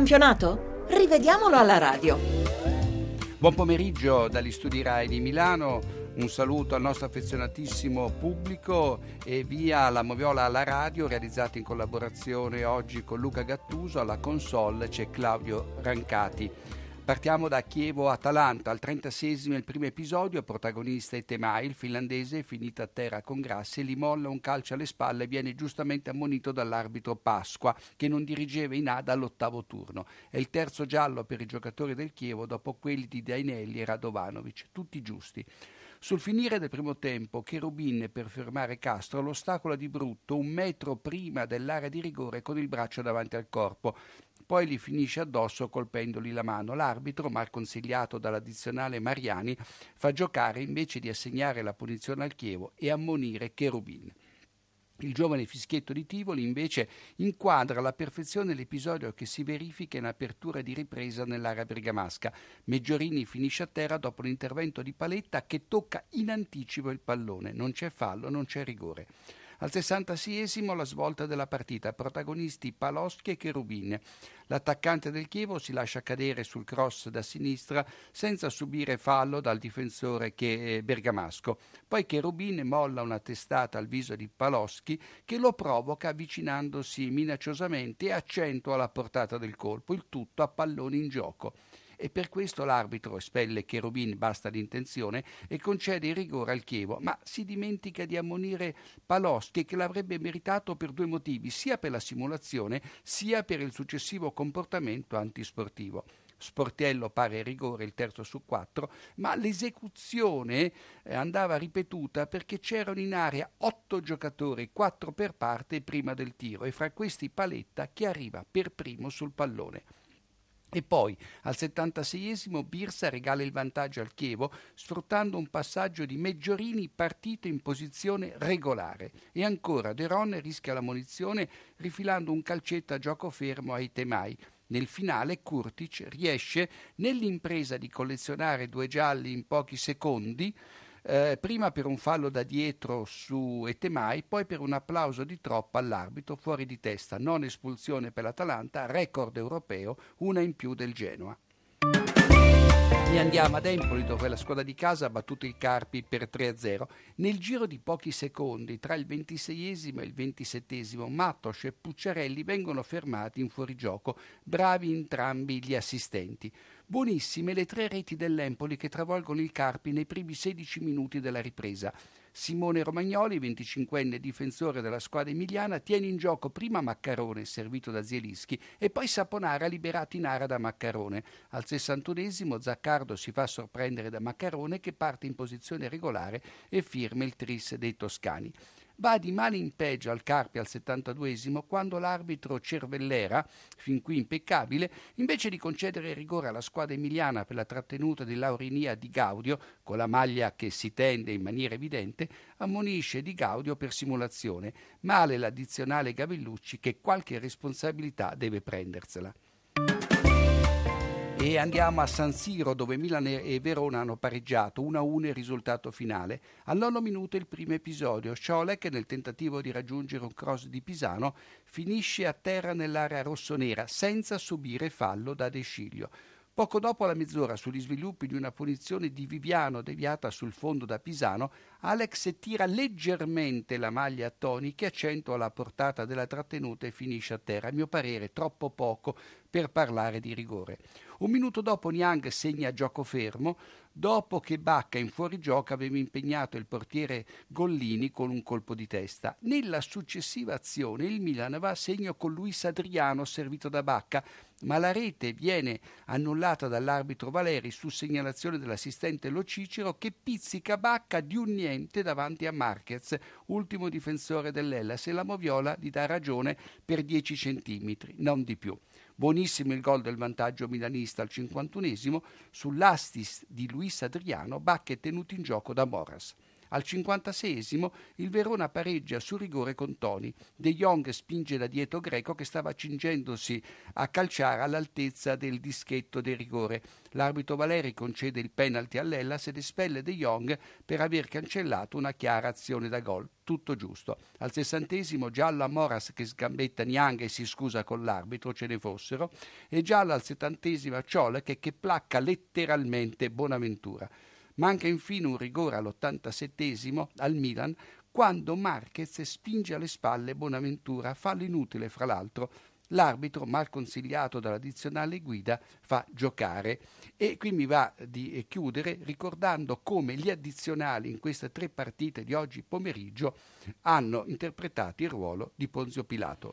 campionato? Rivediamolo alla radio. Buon pomeriggio dagli studi RAI di Milano. Un saluto al nostro affezionatissimo pubblico e via la Moviola alla radio realizzata in collaborazione oggi con Luca Gattuso. Alla console c'è Claudio Rancati. Partiamo da Chievo-Atalanta, al 36esimo il primo episodio, protagonista è Temai, il finlandese finito a terra con Grassi, gli molla un calcio alle spalle e viene giustamente ammonito dall'arbitro Pasqua, che non dirigeva in A dall'ottavo turno. È il terzo giallo per i giocatori del Chievo dopo quelli di Dainelli e Radovanovic, tutti giusti. Sul finire del primo tempo, Cherubin per fermare Castro l'ostacola di brutto un metro prima dell'area di rigore con il braccio davanti al corpo poi li finisce addosso colpendogli la mano. L'arbitro, mal consigliato dall'addizionale Mariani, fa giocare invece di assegnare la punizione al Chievo e ammonire Cherubin. Il giovane fischietto di Tivoli invece inquadra alla perfezione l'episodio che si verifica in apertura di ripresa nell'area bergamasca. Meggiorini finisce a terra dopo l'intervento di Paletta che tocca in anticipo il pallone. Non c'è fallo, non c'è rigore. Al 66esimo la svolta della partita, protagonisti Paloschi e Cherubin. L'attaccante del Chievo si lascia cadere sul cross da sinistra senza subire fallo dal difensore che è bergamasco. Poi Cherubin molla una testata al viso di Paloschi che lo provoca avvicinandosi minacciosamente e accentua la portata del colpo, il tutto a palloni in gioco e per questo l'arbitro espelle Cherubin, basta l'intenzione, e concede il rigore al Chievo, ma si dimentica di ammonire Paloschi che l'avrebbe meritato per due motivi, sia per la simulazione sia per il successivo comportamento antisportivo. Sportiello pare rigore il terzo su quattro, ma l'esecuzione eh, andava ripetuta perché c'erano in area otto giocatori, quattro per parte prima del tiro, e fra questi Paletta che arriva per primo sul pallone. E poi al 76esimo Birsa regala il vantaggio al Chievo sfruttando un passaggio di Meggiorini partito in posizione regolare. E ancora De Ron rischia la munizione rifilando un calcetto a gioco fermo ai Temai. Nel finale Kurtic riesce nell'impresa di collezionare due gialli in pochi secondi eh, prima per un fallo da dietro su Etemai, poi per un applauso di troppo all'arbitro fuori di testa, non espulsione per l'Atalanta, record europeo, una in più del Genoa. E andiamo ad Empoli dove la squadra di casa ha battuto il Carpi per 3-0. Nel giro di pochi secondi, tra il 26 e il 27 Matos e Pucciarelli vengono fermati in fuorigioco, bravi entrambi gli assistenti. Buonissime le tre reti dell'Empoli che travolgono il Carpi nei primi 16 minuti della ripresa. Simone Romagnoli, 25enne difensore della squadra emiliana, tiene in gioco prima Maccarone, servito da Zielischi, e poi Saponara, liberato in area da Maccarone. Al 61esimo Zaccardo si fa sorprendere da Maccarone che parte in posizione regolare e firma il tris dei toscani va di male in peggio al Carpi al 72esimo quando l'arbitro Cervellera, fin qui impeccabile, invece di concedere rigore alla squadra emiliana per la trattenuta di Laurinia di Gaudio, con la maglia che si tende in maniera evidente, ammonisce di Gaudio per simulazione. Male l'addizionale Gavellucci che qualche responsabilità deve prendersela. E andiamo a San Siro dove Milan e Verona hanno pareggiato 1-1 il risultato finale. Al nono minuto il primo episodio. Sciolek nel tentativo di raggiungere un cross di Pisano finisce a terra nell'area rossonera senza subire fallo da De Sciglio. Poco dopo la mezz'ora, sugli sviluppi di una punizione di Viviano deviata sul fondo da Pisano, Alex tira leggermente la maglia a Toni che accentua la portata della trattenuta e finisce a terra. A mio parere troppo poco per parlare di rigore. Un minuto dopo Niang segna gioco fermo, dopo che Bacca in fuorigioco aveva impegnato il portiere Gollini con un colpo di testa. Nella successiva azione il Milan va a segno con Luis Adriano servito da Bacca, ma la rete viene annullata dall'arbitro Valeri su segnalazione dell'assistente Lo Cicero che pizzica Bacca di un niente davanti a Marquez, ultimo difensore dell'Ellas, e la Moviola gli dà ragione per 10 centimetri, non di più. Buonissimo il gol del vantaggio milanista al 51esimo sull'astis di Luis Adriano, Bacche tenuto in gioco da Moras. Al 56esimo il Verona pareggia su rigore con Toni. De Jong spinge da dietro Greco che stava cingendosi a calciare all'altezza del dischetto del rigore. L'arbitro Valeri concede il penalty all'Ellas ed espelle De Jong per aver cancellato una chiara azione da gol. Tutto giusto. Al sessantesimo a Moras che sgambetta Niang e si scusa con l'arbitro, ce ne fossero, e giallo al settantesimo a Ciolek che placca letteralmente Bonaventura. Manca infine un rigore all'87 al Milan quando Marquez spinge alle spalle Bonaventura, fallo inutile fra l'altro. L'arbitro, mal consigliato dall'addizionale guida, fa giocare. E qui mi va di chiudere ricordando come gli addizionali in queste tre partite di oggi pomeriggio hanno interpretato il ruolo di Ponzio Pilato.